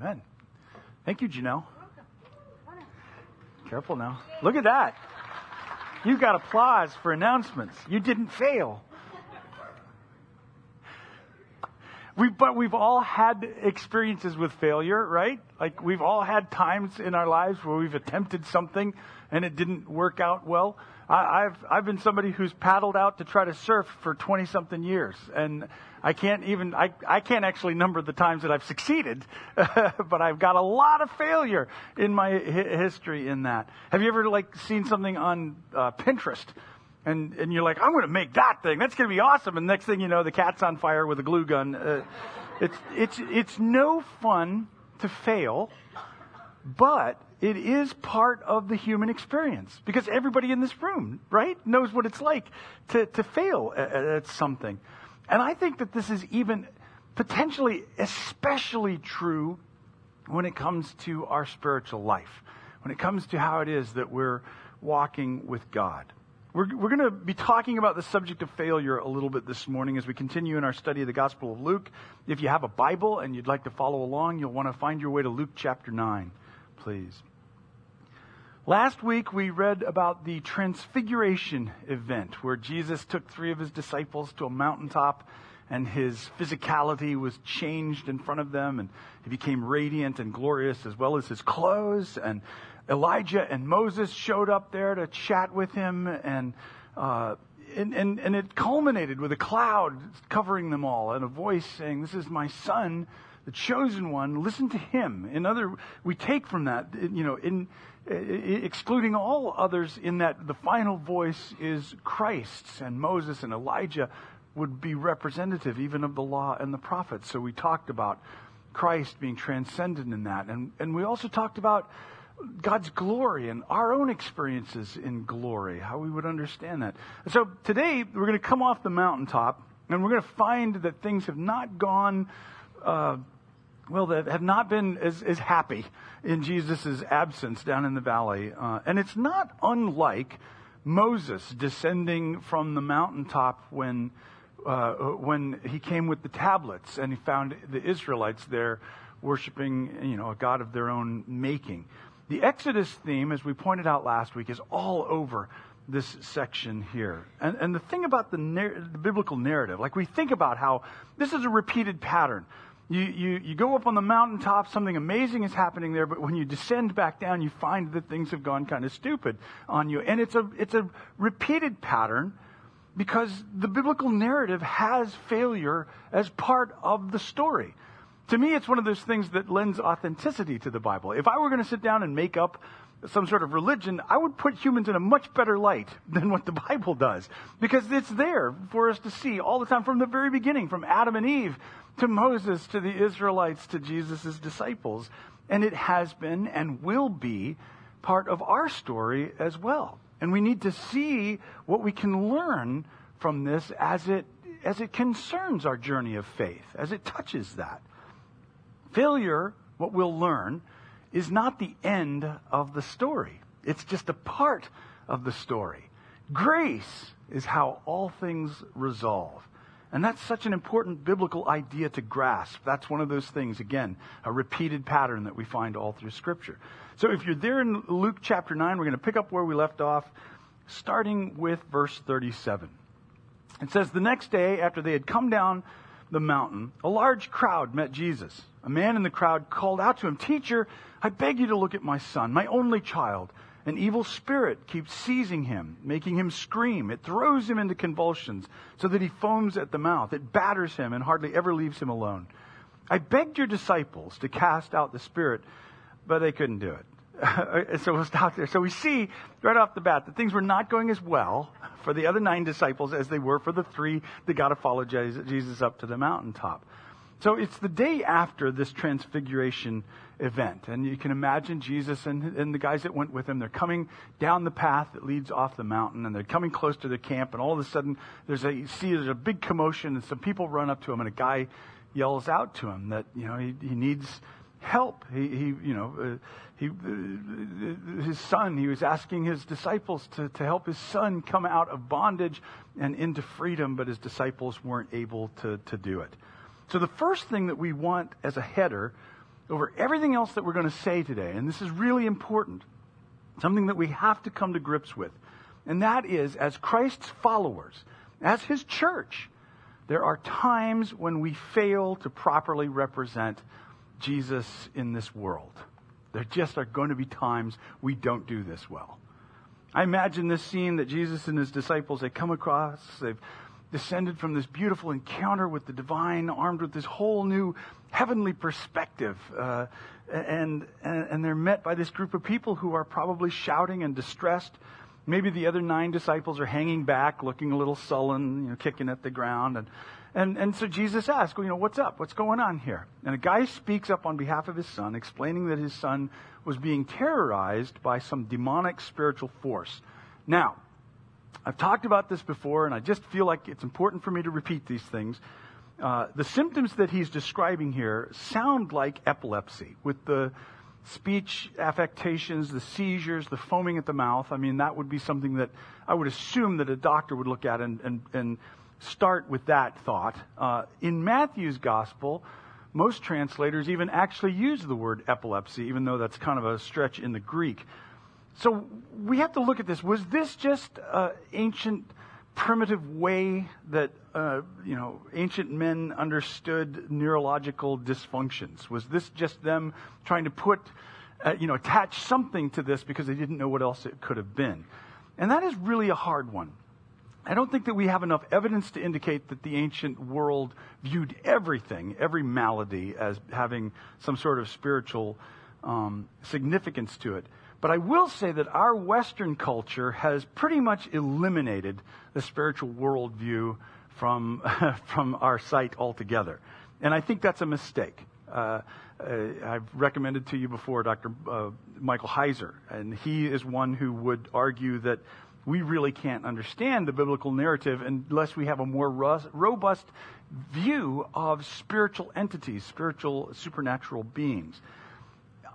Amen. Thank you, Janelle. Careful now. Look at that. You got applause for announcements. You didn't fail. We, but we've all had experiences with failure, right? Like we've all had times in our lives where we've attempted something and it didn't work out well. I, have I've been somebody who's paddled out to try to surf for 20 something years and I can't even, I, I can't actually number the times that I've succeeded, but I've got a lot of failure in my hi- history in that. Have you ever like seen something on uh, Pinterest and and you're like, I'm going to make that thing. That's going to be awesome. And next thing you know, the cat's on fire with a glue gun. Uh, it's it's it's no fun to fail, but it is part of the human experience because everybody in this room, right, knows what it's like to to fail at, at something. And I think that this is even potentially especially true when it comes to our spiritual life, when it comes to how it is that we're walking with God. We're, we're going to be talking about the subject of failure a little bit this morning as we continue in our study of the Gospel of Luke. If you have a Bible and you'd like to follow along, you'll want to find your way to Luke chapter 9, please. Last week we read about the transfiguration event where Jesus took three of his disciples to a mountaintop and his physicality was changed in front of them and he became radiant and glorious as well as his clothes and Elijah and Moses showed up there to chat with him, and, uh, and, and, and it culminated with a cloud covering them all and a voice saying, This is my son, the chosen one. Listen to him. In other, we take from that, you know, in, excluding all others in that the final voice is Christ's and Moses and Elijah would be representative even of the law and the prophets. So we talked about Christ being transcendent in that. And, and we also talked about God's glory and our own experiences in glory, how we would understand that. So today we're going to come off the mountaintop and we're going to find that things have not gone, uh, well, that have not been as, as happy in Jesus' absence down in the valley. Uh, and it's not unlike Moses descending from the mountaintop when, uh, when he came with the tablets and he found the Israelites there worshiping, you know, a God of their own making. The Exodus theme, as we pointed out last week, is all over this section here. And, and the thing about the, the, biblical narrative, like we think about how this is a repeated pattern. You, you, you go up on the mountaintop, something amazing is happening there, but when you descend back down, you find that things have gone kind of stupid on you. And it's a, it's a repeated pattern because the biblical narrative has failure as part of the story to me, it's one of those things that lends authenticity to the Bible. If I were going to sit down and make up some sort of religion, I would put humans in a much better light than what the Bible does. Because it's there for us to see all the time from the very beginning, from Adam and Eve to Moses to the Israelites to Jesus' disciples. And it has been and will be part of our story as well. And we need to see what we can learn from this as it, as it concerns our journey of faith, as it touches that. Failure, what we'll learn, is not the end of the story. It's just a part of the story. Grace is how all things resolve. And that's such an important biblical idea to grasp. That's one of those things, again, a repeated pattern that we find all through Scripture. So if you're there in Luke chapter 9, we're going to pick up where we left off, starting with verse 37. It says, The next day, after they had come down the mountain, a large crowd met Jesus. A man in the crowd called out to him, Teacher, I beg you to look at my son, my only child. An evil spirit keeps seizing him, making him scream. It throws him into convulsions so that he foams at the mouth. It batters him and hardly ever leaves him alone. I begged your disciples to cast out the spirit, but they couldn't do it. so we'll stop there. So we see right off the bat that things were not going as well for the other nine disciples as they were for the three that got to follow Jesus up to the mountaintop. So it's the day after this transfiguration event. And you can imagine Jesus and, and the guys that went with him. They're coming down the path that leads off the mountain and they're coming close to the camp. And all of a sudden, there's a, you see there's a big commotion and some people run up to him and a guy yells out to him that, you know, he, he needs help. He, he you know, uh, he, uh, his son, he was asking his disciples to, to help his son come out of bondage and into freedom, but his disciples weren't able to, to do it. So the first thing that we want as a header over everything else that we're going to say today. And this is really important. Something that we have to come to grips with. And that is, as Christ's followers, as his church, there are times when we fail to properly represent Jesus in this world. There just are going to be times we don't do this well. I imagine this scene that Jesus and his disciples, they come across, they've descended from this beautiful encounter with the divine, armed with this whole new heavenly perspective. Uh, and, and, and they're met by this group of people who are probably shouting and distressed. Maybe the other nine disciples are hanging back, looking a little sullen, you know, kicking at the ground. And, and, and so Jesus asks, well, you know, what's up? What's going on here? And a guy speaks up on behalf of his son, explaining that his son was being terrorized by some demonic spiritual force. Now, I've talked about this before, and I just feel like it's important for me to repeat these things. Uh, the symptoms that he's describing here sound like epilepsy, with the speech affectations, the seizures, the foaming at the mouth. I mean, that would be something that I would assume that a doctor would look at and, and, and start with that thought. Uh, in Matthew's gospel, most translators even actually use the word epilepsy, even though that's kind of a stretch in the Greek. So we have to look at this. Was this just an ancient, primitive way that uh, you know ancient men understood neurological dysfunctions? Was this just them trying to put, uh, you know, attach something to this because they didn't know what else it could have been? And that is really a hard one. I don't think that we have enough evidence to indicate that the ancient world viewed everything, every malady, as having some sort of spiritual um, significance to it. But I will say that our Western culture has pretty much eliminated the spiritual worldview from, from our sight altogether. And I think that's a mistake. Uh, uh, I've recommended to you before Dr. Uh, Michael Heiser, and he is one who would argue that we really can't understand the biblical narrative unless we have a more robust view of spiritual entities, spiritual, supernatural beings.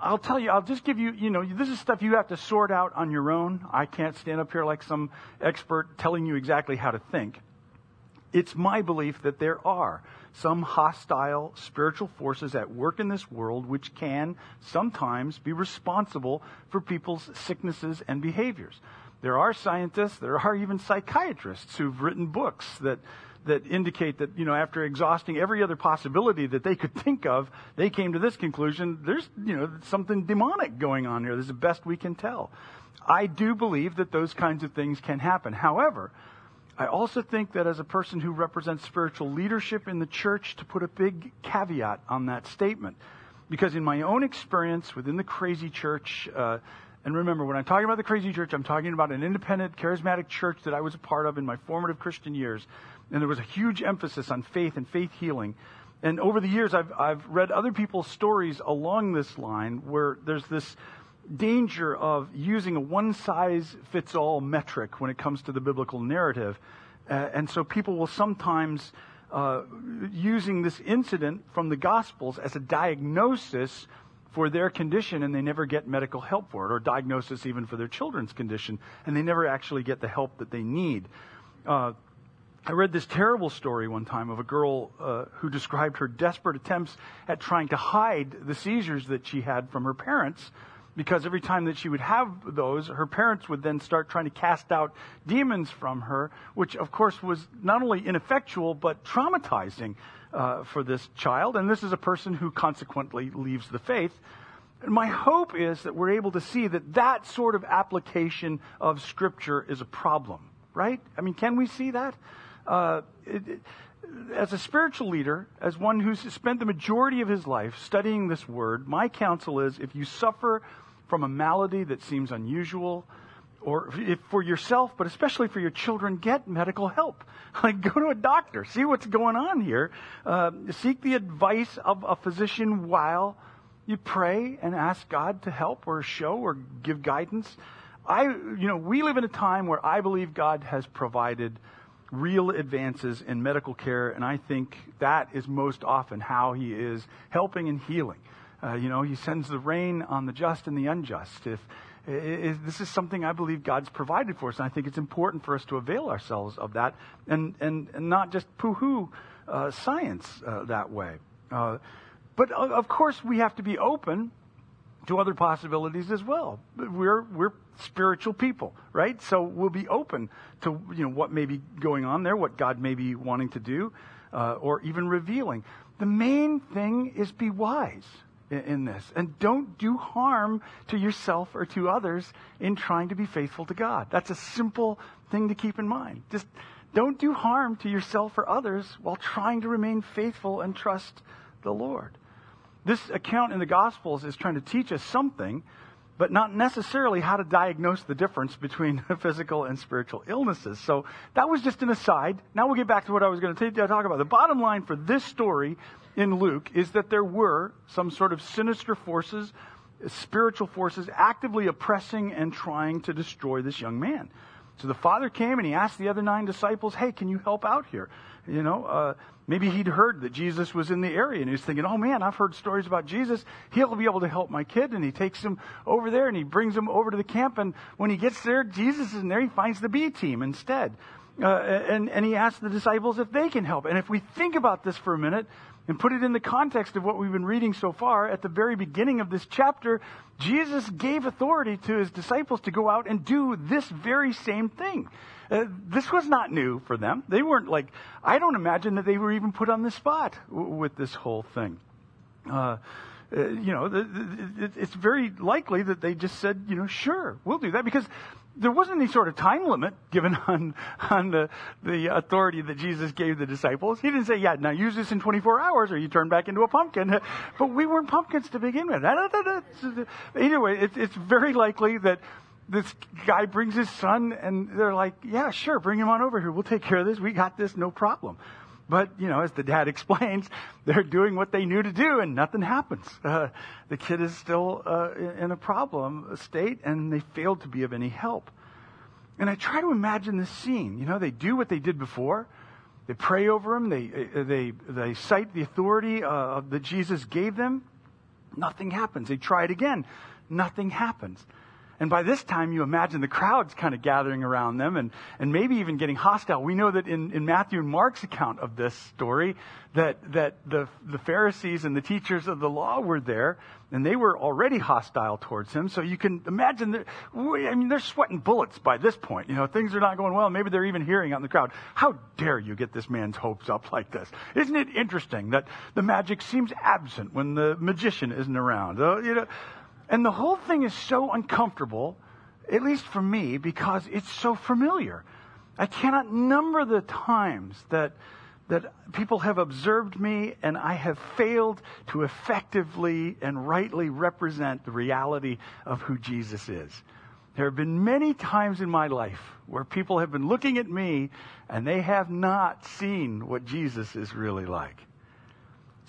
I'll tell you, I'll just give you, you know, this is stuff you have to sort out on your own. I can't stand up here like some expert telling you exactly how to think. It's my belief that there are some hostile spiritual forces at work in this world which can sometimes be responsible for people's sicknesses and behaviors. There are scientists, there are even psychiatrists who've written books that that indicate that, you know, after exhausting every other possibility that they could think of, they came to this conclusion there's, you know, something demonic going on here. This is the best we can tell. I do believe that those kinds of things can happen. However, I also think that as a person who represents spiritual leadership in the church, to put a big caveat on that statement. Because in my own experience within the crazy church, uh, and remember, when I'm talking about the crazy church, I'm talking about an independent, charismatic church that I was a part of in my formative Christian years. And there was a huge emphasis on faith and faith healing. And over the years, I've, I've read other people's stories along this line where there's this danger of using a one size fits all metric when it comes to the biblical narrative. Uh, and so people will sometimes, uh, using this incident from the Gospels as a diagnosis for their condition and they never get medical help for it, or diagnosis even for their children's condition, and they never actually get the help that they need. Uh, I read this terrible story one time of a girl uh, who described her desperate attempts at trying to hide the seizures that she had from her parents because every time that she would have those, her parents would then start trying to cast out demons from her, which of course was not only ineffectual but traumatizing uh, for this child. And this is a person who consequently leaves the faith. And my hope is that we're able to see that that sort of application of Scripture is a problem, right? I mean, can we see that? Uh, it, it, as a spiritual leader, as one who's spent the majority of his life studying this word, my counsel is if you suffer from a malady that seems unusual, or for yourself, but especially for your children, get medical help. Like go to a doctor, see what's going on here. Uh, seek the advice of a physician while you pray and ask God to help or show or give guidance. I, you know, we live in a time where I believe God has provided real advances in medical care, and I think that is most often how He is helping and healing. Uh, you know, He sends the rain on the just and the unjust. If this is something I believe God's provided for us, and I think it's important for us to avail ourselves of that and, and, and not just poo-hoo uh, science uh, that way. Uh, But of course, we have to be open to other possibilities as well. We're we're spiritual people, right? So we'll be open to you know what may be going on there, what God may be wanting to do, uh, or even revealing. The main thing is be wise in, this, and don't do harm to yourself or to others in trying to be faithful to God. That's a simple thing to keep in mind. Just don't do harm to yourself or others while trying to remain faithful and trust the Lord. This account in the Gospels is trying to teach us something, but not necessarily how to diagnose the difference between physical and spiritual illnesses. So that was just an aside. Now we'll get back to what I was going to talk about. The bottom line for this story in Luke is that there were some sort of sinister forces, spiritual forces, actively oppressing and trying to destroy this young man. So the father came and he asked the other nine disciples, Hey, can you help out here? You know, uh, maybe he'd heard that Jesus was in the area and he's thinking, oh man, I've heard stories about Jesus. He'll be able to help my kid. And he takes him over there and he brings him over to the camp. And when he gets there, Jesus is in there. He finds the B team instead. Uh, and, and he asks the disciples if they can help. And if we think about this for a minute, and put it in the context of what we've been reading so far, at the very beginning of this chapter, Jesus gave authority to his disciples to go out and do this very same thing. Uh, this was not new for them. They weren't like, I don't imagine that they were even put on the spot w- with this whole thing. Uh, uh, you know, the, the, it's very likely that they just said, you know, sure, we'll do that because there wasn't any sort of time limit given on on the, the authority that Jesus gave the disciples. He didn't say, "Yeah, now use this in 24 hours, or you turn back into a pumpkin." But we weren't pumpkins to begin with. Anyway, it's, it's very likely that this guy brings his son, and they're like, "Yeah, sure, bring him on over here. We'll take care of this. We got this, no problem." But, you know, as the dad explains, they're doing what they knew to do and nothing happens. Uh, the kid is still uh, in a problem state and they failed to be of any help. And I try to imagine this scene. You know, they do what they did before. They pray over him. They, uh, they, they cite the authority uh, that Jesus gave them. Nothing happens. They try it again. Nothing happens. And by this time, you imagine the crowds kind of gathering around them and, and maybe even getting hostile. We know that in, in Matthew and Mark's account of this story, that, that the, the Pharisees and the teachers of the law were there, and they were already hostile towards him. So you can imagine that, I mean, they're sweating bullets by this point. You know, things are not going well. Maybe they're even hearing out in the crowd, how dare you get this man's hopes up like this? Isn't it interesting that the magic seems absent when the magician isn't around? Uh, you know, and the whole thing is so uncomfortable, at least for me, because it's so familiar. I cannot number the times that that people have observed me and I have failed to effectively and rightly represent the reality of who Jesus is. There have been many times in my life where people have been looking at me and they have not seen what Jesus is really like.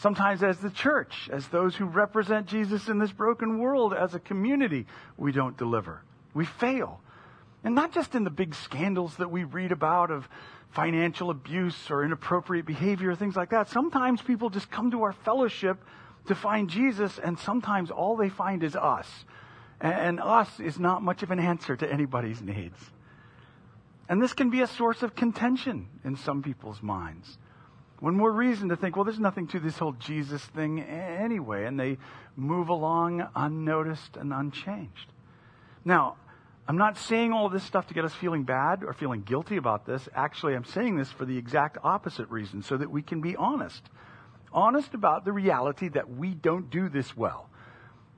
Sometimes, as the church, as those who represent Jesus in this broken world, as a community, we don't deliver. We fail. And not just in the big scandals that we read about of financial abuse or inappropriate behavior, or things like that. Sometimes people just come to our fellowship to find Jesus, and sometimes all they find is us. And us is not much of an answer to anybody's needs. And this can be a source of contention in some people's minds. One more reason to think, well, there's nothing to this whole Jesus thing anyway, and they move along unnoticed and unchanged. Now, I'm not saying all this stuff to get us feeling bad or feeling guilty about this. Actually, I'm saying this for the exact opposite reason, so that we can be honest. Honest about the reality that we don't do this well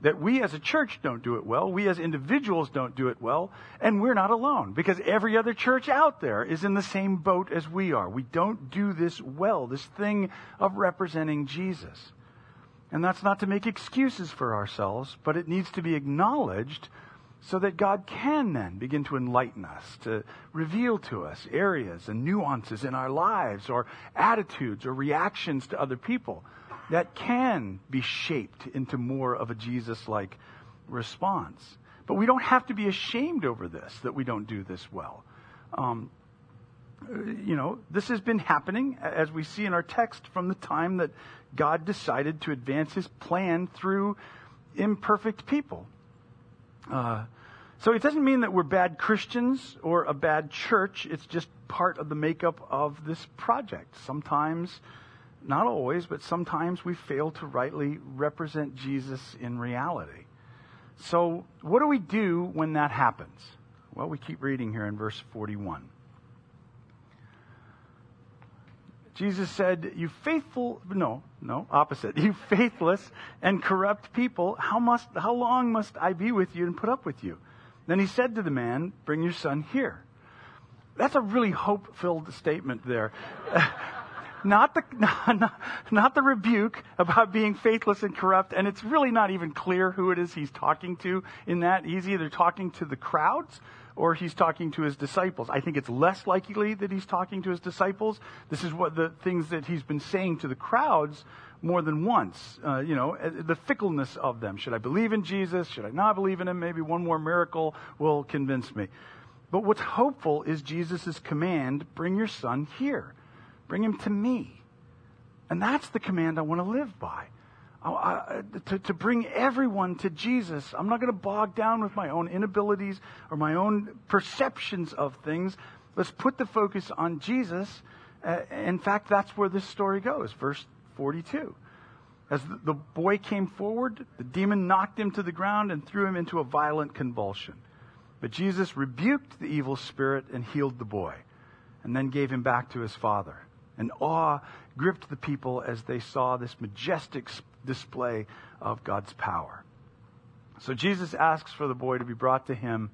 that we as a church don't do it well, we as individuals don't do it well, and we're not alone because every other church out there is in the same boat as we are. We don't do this well, this thing of representing Jesus. And that's not to make excuses for ourselves, but it needs to be acknowledged so that God can then begin to enlighten us, to reveal to us areas and nuances in our lives or attitudes or reactions to other people that can be shaped into more of a Jesus like response. But we don't have to be ashamed over this, that we don't do this well. Um, you know, this has been happening, as we see in our text, from the time that God decided to advance his plan through imperfect people. Uh, so it doesn't mean that we're bad Christians or a bad church. It's just part of the makeup of this project. Sometimes not always, but sometimes we fail to rightly represent Jesus in reality. So, what do we do when that happens? Well, we keep reading here in verse 41. Jesus said, You faithful, no, no, opposite. You faithless and corrupt people, how, must, how long must I be with you and put up with you? Then he said to the man, Bring your son here. That's a really hope filled statement there. not the not, not, the rebuke about being faithless and corrupt and it's really not even clear who it is he's talking to in that. He's either talking to the crowds or he's talking to his disciples. I think it's less likely that he's talking to his disciples. This is what the things that he's been saying to the crowds more than once uh, you know uh, the fickleness of them. Should i believe in jesus? Should i not believe in him? Maybe one more miracle will convince me. But what's hopeful is jesus' command bring your son here Bring him to me. And that's the command I want to live by. I, to, to bring everyone to Jesus. I'm not going to bog down with my own inabilities or my own perceptions of things. Let's put the focus on Jesus. Uh, in fact, that's where this story goes. Verse 42. As the boy came forward, the demon knocked him to the ground and threw him into a violent convulsion. But Jesus rebuked the evil spirit and healed the boy, and then gave him back to his father and awe gripped the people as they saw this majestic display of God's power. So Jesus asks for the boy to be brought to him,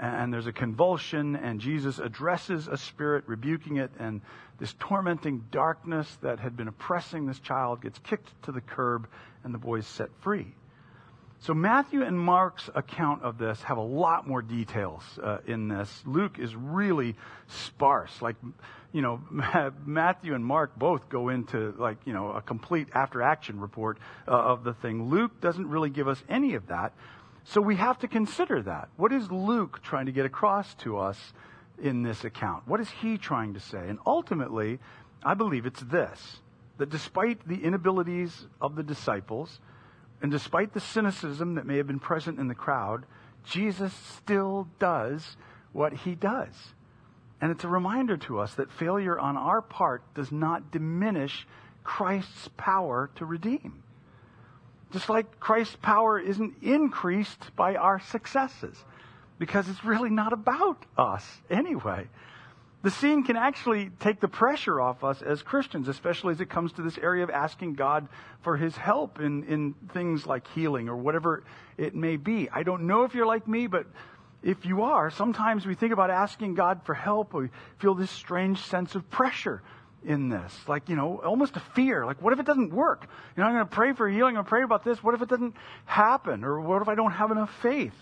and there's a convulsion, and Jesus addresses a spirit, rebuking it, and this tormenting darkness that had been oppressing this child gets kicked to the curb, and the boy is set free. So Matthew and Mark's account of this have a lot more details uh, in this. Luke is really sparse. Like, you know, Matthew and Mark both go into like, you know, a complete after action report uh, of the thing. Luke doesn't really give us any of that. So we have to consider that. What is Luke trying to get across to us in this account? What is he trying to say? And ultimately, I believe it's this that despite the inabilities of the disciples, and despite the cynicism that may have been present in the crowd, Jesus still does what he does. And it's a reminder to us that failure on our part does not diminish Christ's power to redeem. Just like Christ's power isn't increased by our successes, because it's really not about us anyway the scene can actually take the pressure off us as Christians, especially as it comes to this area of asking God for his help in, in things like healing or whatever it may be. I don't know if you're like me, but if you are, sometimes we think about asking God for help. We feel this strange sense of pressure in this. Like, you know, almost a fear. Like, what if it doesn't work? You know, I'm going to pray for healing. I'm going to pray about this. What if it doesn't happen? Or what if I don't have enough faith?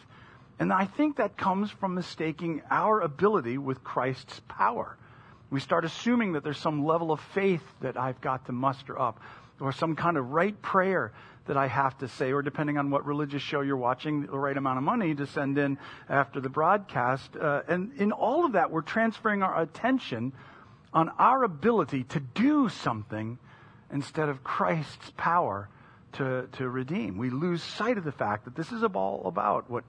And I think that comes from mistaking our ability with Christ's power. We start assuming that there's some level of faith that I've got to muster up, or some kind of right prayer that I have to say, or depending on what religious show you're watching, the right amount of money to send in after the broadcast. Uh, and in all of that, we're transferring our attention on our ability to do something instead of Christ's power to, to redeem. We lose sight of the fact that this is all about what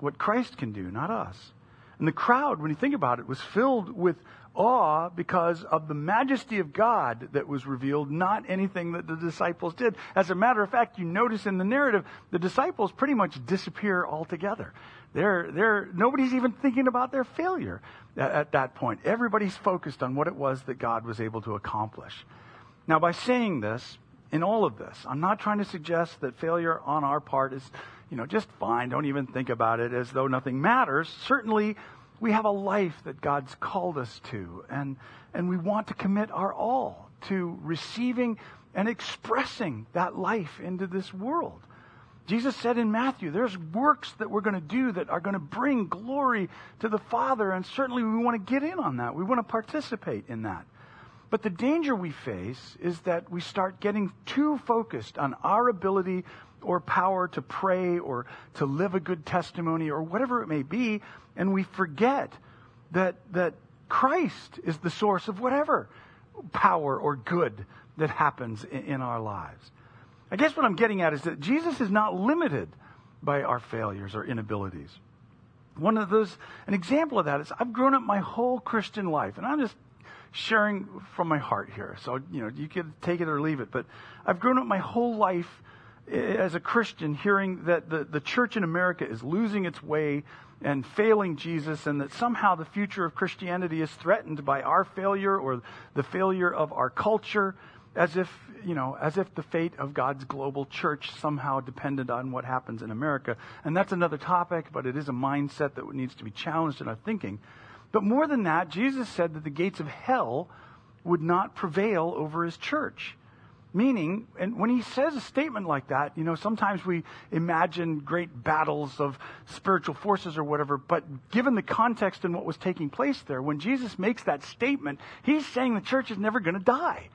what Christ can do, not us. And the crowd, when you think about it, was filled with awe because of the majesty of God that was revealed, not anything that the disciples did. As a matter of fact, you notice in the narrative, the disciples pretty much disappear altogether. They're, they're, nobody's even thinking about their failure at, at that point. Everybody's focused on what it was that God was able to accomplish. Now, by saying this, in all of this, I'm not trying to suggest that failure on our part is you know, just fine. Don't even think about it as though nothing matters. Certainly, we have a life that God's called us to, and, and we want to commit our all to receiving and expressing that life into this world. Jesus said in Matthew, there's works that we're going to do that are going to bring glory to the Father, and certainly we want to get in on that. We want to participate in that. But the danger we face is that we start getting too focused on our ability or power to pray or to live a good testimony or whatever it may be, and we forget that, that Christ is the source of whatever power or good that happens in, in our lives. I guess what I'm getting at is that Jesus is not limited by our failures or inabilities. One of those, an example of that is I've grown up my whole Christian life, and I'm just sharing from my heart here. So, you know, you can take it or leave it. But I've grown up my whole life as a Christian hearing that the, the church in America is losing its way and failing Jesus, and that somehow the future of Christianity is threatened by our failure or the failure of our culture, as if, you know, as if the fate of God's global church somehow depended on what happens in America. And that's another topic, but it is a mindset that needs to be challenged in our thinking. But more than that, Jesus said that the gates of hell would not prevail over his church. Meaning, and when he says a statement like that, you know, sometimes we imagine great battles of spiritual forces or whatever, but given the context and what was taking place there, when Jesus makes that statement, he's saying the church is never going to die.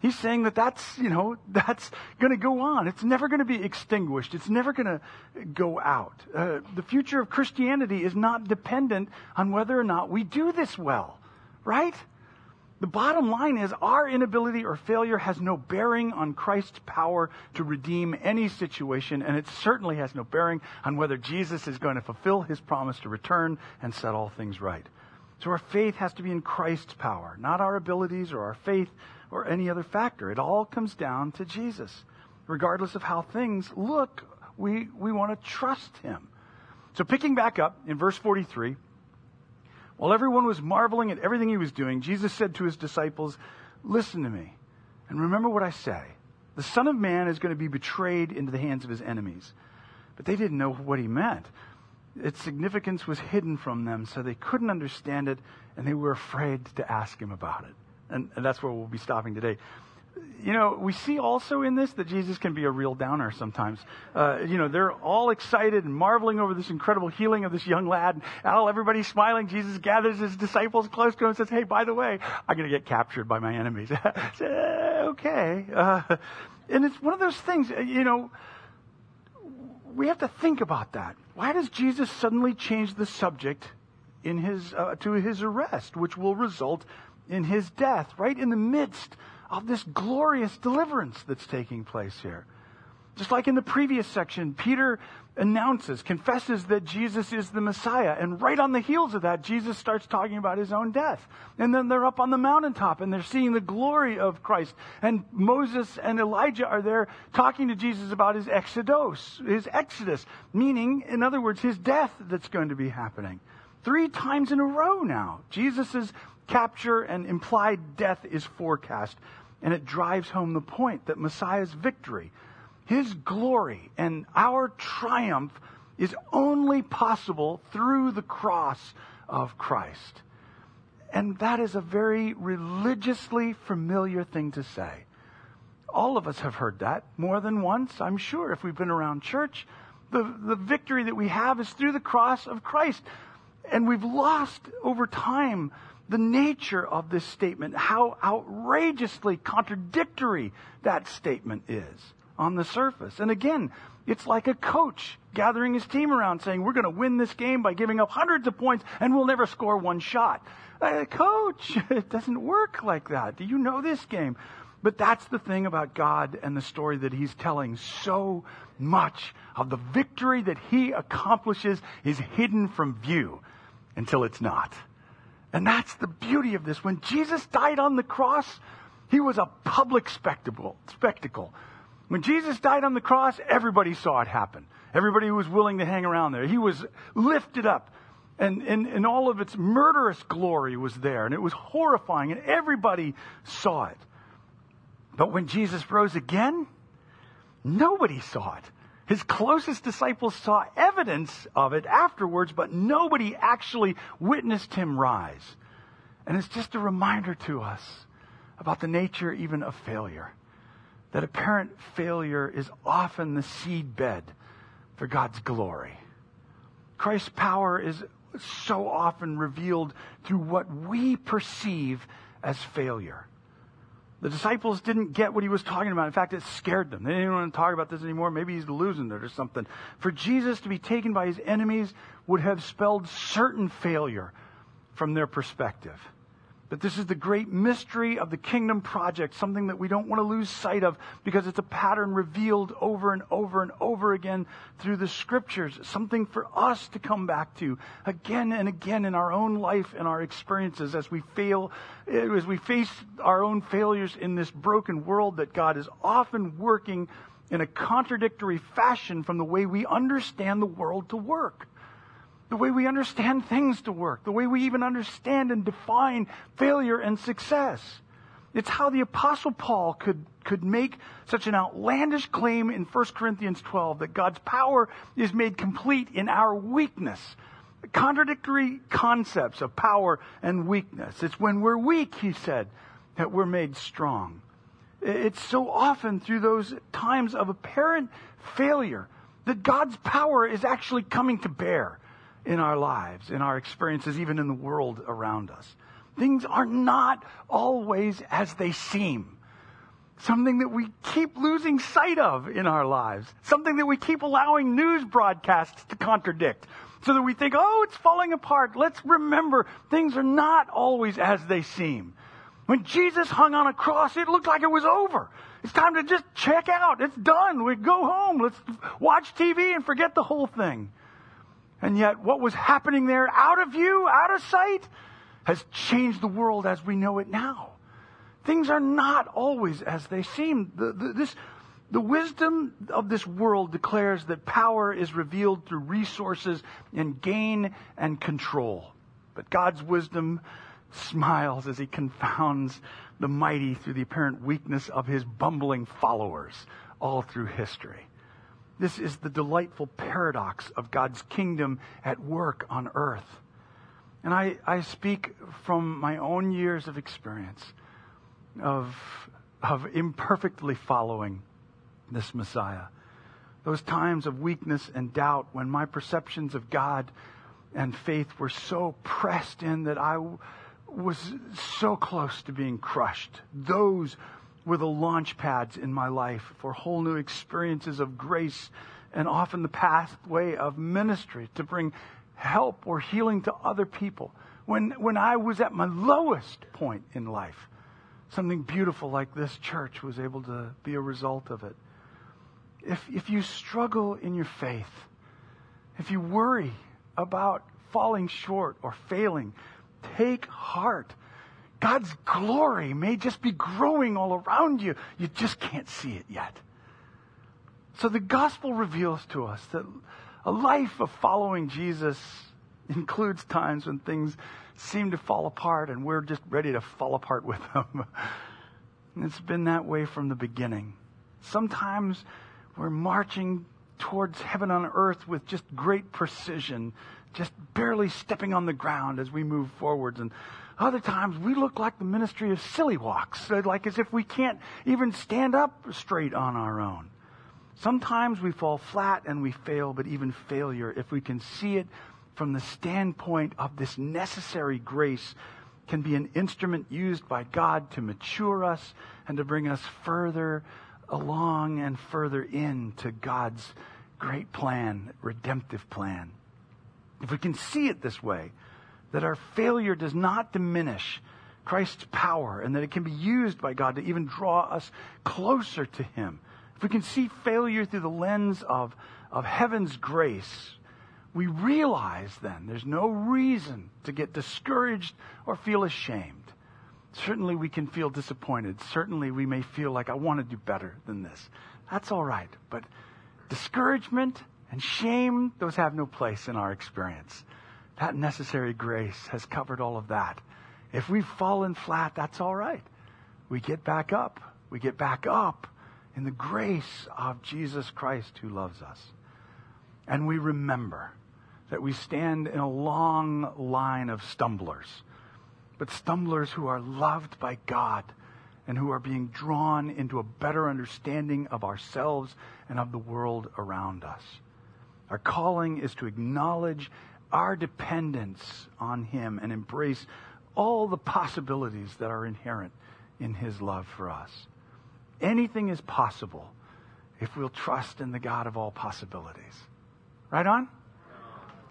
He's saying that that's, you know, that's going to go on. It's never going to be extinguished. It's never going to go out. Uh, the future of Christianity is not dependent on whether or not we do this well, right? The bottom line is our inability or failure has no bearing on Christ's power to redeem any situation, and it certainly has no bearing on whether Jesus is going to fulfill his promise to return and set all things right. So our faith has to be in Christ's power, not our abilities or our faith or any other factor. It all comes down to Jesus. Regardless of how things look, we, we want to trust him. So picking back up in verse 43, while everyone was marveling at everything he was doing, Jesus said to his disciples, Listen to me, and remember what I say. The Son of Man is going to be betrayed into the hands of his enemies. But they didn't know what he meant. Its significance was hidden from them, so they couldn't understand it, and they were afraid to ask him about it. And, and that's where we'll be stopping today you know, we see also in this that Jesus can be a real downer sometimes. Uh, you know, they're all excited and marveling over this incredible healing of this young lad. And all everybody's smiling. Jesus gathers his disciples close to him and says, "Hey, by the way, I'm going to get captured by my enemies." okay, uh, and it's one of those things. Uh, you know, we have to think about that. Why does Jesus suddenly change the subject in his uh, to his arrest, which will result in his death, right in the midst? Of this glorious deliverance that's taking place here. Just like in the previous section, Peter announces, confesses that Jesus is the Messiah. And right on the heels of that, Jesus starts talking about his own death. And then they're up on the mountaintop and they're seeing the glory of Christ. And Moses and Elijah are there talking to Jesus about his exodus, his exodus, meaning, in other words, his death that's going to be happening. Three times in a row now, Jesus' capture and implied death is forecast. And it drives home the point that Messiah's victory, his glory, and our triumph is only possible through the cross of Christ. And that is a very religiously familiar thing to say. All of us have heard that more than once, I'm sure, if we've been around church. The, the victory that we have is through the cross of Christ. And we've lost over time the nature of this statement, how outrageously contradictory that statement is on the surface. And again, it's like a coach gathering his team around saying, We're going to win this game by giving up hundreds of points and we'll never score one shot. Uh, coach, it doesn't work like that. Do you know this game? But that's the thing about God and the story that he's telling. So much of the victory that he accomplishes is hidden from view until it's not. And that's the beauty of this. When Jesus died on the cross, he was a public spectacle. spectacle. When Jesus died on the cross, everybody saw it happen. Everybody was willing to hang around there. He was lifted up. And, and, and all of its murderous glory was there. And it was horrifying. And everybody saw it. But when Jesus rose again, nobody saw it. His closest disciples saw evidence of it afterwards, but nobody actually witnessed him rise. And it's just a reminder to us about the nature even of failure. That apparent failure is often the seed bed for God's glory. Christ's power is so often revealed through what we perceive as failure. The disciples didn't get what he was talking about. In fact, it scared them. They didn't want to talk about this anymore. Maybe he's losing it or something. For Jesus to be taken by his enemies would have spelled certain failure from their perspective. But this is the great mystery of the kingdom project, something that we don't want to lose sight of because it's a pattern revealed over and over and over again through the scriptures, something for us to come back to again and again in our own life and our experiences as we fail, as we face our own failures in this broken world that God is often working in a contradictory fashion from the way we understand the world to work the way we understand things to work, the way we even understand and define failure and success. It's how the apostle Paul could, could make such an outlandish claim in 1 Corinthians 12 that God's power is made complete in our weakness. Contradictory concepts of power and weakness. It's when we're weak, he said, that we're made strong. It's so often through those times of apparent failure that God's power is actually coming to bear in our lives, in our experiences, even in the world around us. Things are not always as they seem. Something that we keep losing sight of in our lives. Something that we keep allowing news broadcasts to contradict. So that we think, oh, it's falling apart. Let's remember things are not always as they seem. When Jesus hung on a cross, it looked like it was over. It's time to just check out. It's done. We go home. Let's watch TV and forget the whole thing. And yet, what was happening there out of view, out of sight, has changed the world as we know it now. Things are not always as they seem. The, the, this, the wisdom of this world declares that power is revealed through resources and gain and control. But God's wisdom smiles as he confounds the mighty through the apparent weakness of his bumbling followers all through history. This is the delightful paradox of God's kingdom at work on earth. And I, I speak from my own years of experience of, of imperfectly following this Messiah. Those times of weakness and doubt when my perceptions of God and faith were so pressed in that I was so close to being crushed. Those were the launch pads in my life for whole new experiences of grace and often the pathway of ministry to bring help or healing to other people. When, when I was at my lowest point in life, something beautiful like this church was able to be a result of it. If, if you struggle in your faith, if you worry about falling short or failing, take heart God's glory may just be growing all around you. You just can't see it yet. So the gospel reveals to us that a life of following Jesus includes times when things seem to fall apart and we're just ready to fall apart with them. and it's been that way from the beginning. Sometimes we're marching towards heaven on earth with just great precision, just barely stepping on the ground as we move forwards. And other times we look like the ministry of silly walks, uh, like as if we can't even stand up straight on our own. Sometimes we fall flat and we fail, but even failure, if we can see it from the standpoint of this necessary grace, can be an instrument used by God to mature us and to bring us further along and further into God's great plan, redemptive plan. If we can see it this way, that our failure does not diminish Christ's power and that it can be used by God to even draw us closer to Him. If we can see failure through the lens of, of heaven's grace, we realize then there's no reason to get discouraged or feel ashamed. Certainly we can feel disappointed. Certainly we may feel like I want to do better than this. That's all right. But discouragement and shame, those have no place in our experience. That necessary grace has covered all of that. If we've fallen flat, that's all right. We get back up. We get back up in the grace of Jesus Christ who loves us. And we remember that we stand in a long line of stumblers, but stumblers who are loved by God and who are being drawn into a better understanding of ourselves and of the world around us. Our calling is to acknowledge our dependence on Him and embrace all the possibilities that are inherent in His love for us. Anything is possible if we'll trust in the God of all possibilities. Right on?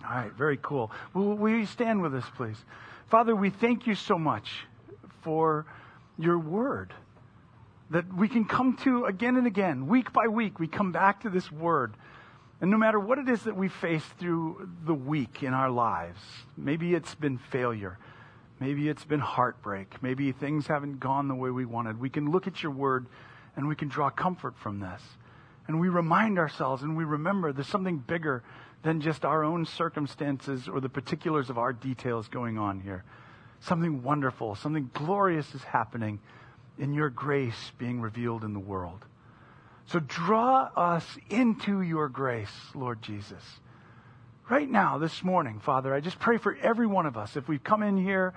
All right, very cool. Will, will you stand with us, please? Father, we thank you so much for your word that we can come to again and again, week by week. We come back to this word. And no matter what it is that we face through the week in our lives, maybe it's been failure, maybe it's been heartbreak, maybe things haven't gone the way we wanted, we can look at your word and we can draw comfort from this. And we remind ourselves and we remember there's something bigger than just our own circumstances or the particulars of our details going on here. Something wonderful, something glorious is happening in your grace being revealed in the world. So draw us into your grace, Lord Jesus. Right now, this morning, Father, I just pray for every one of us. If we've come in here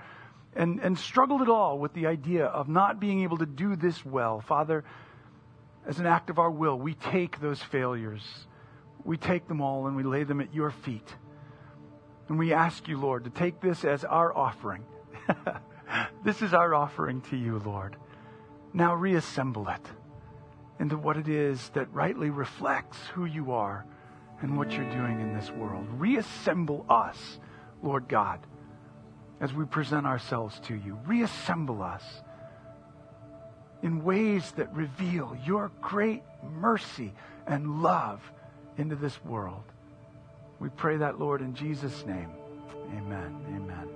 and, and struggled at all with the idea of not being able to do this well, Father, as an act of our will, we take those failures. We take them all and we lay them at your feet. And we ask you, Lord, to take this as our offering. this is our offering to you, Lord. Now reassemble it into what it is that rightly reflects who you are and what you're doing in this world. Reassemble us, Lord God, as we present ourselves to you. Reassemble us in ways that reveal your great mercy and love into this world. We pray that, Lord, in Jesus' name. Amen. Amen.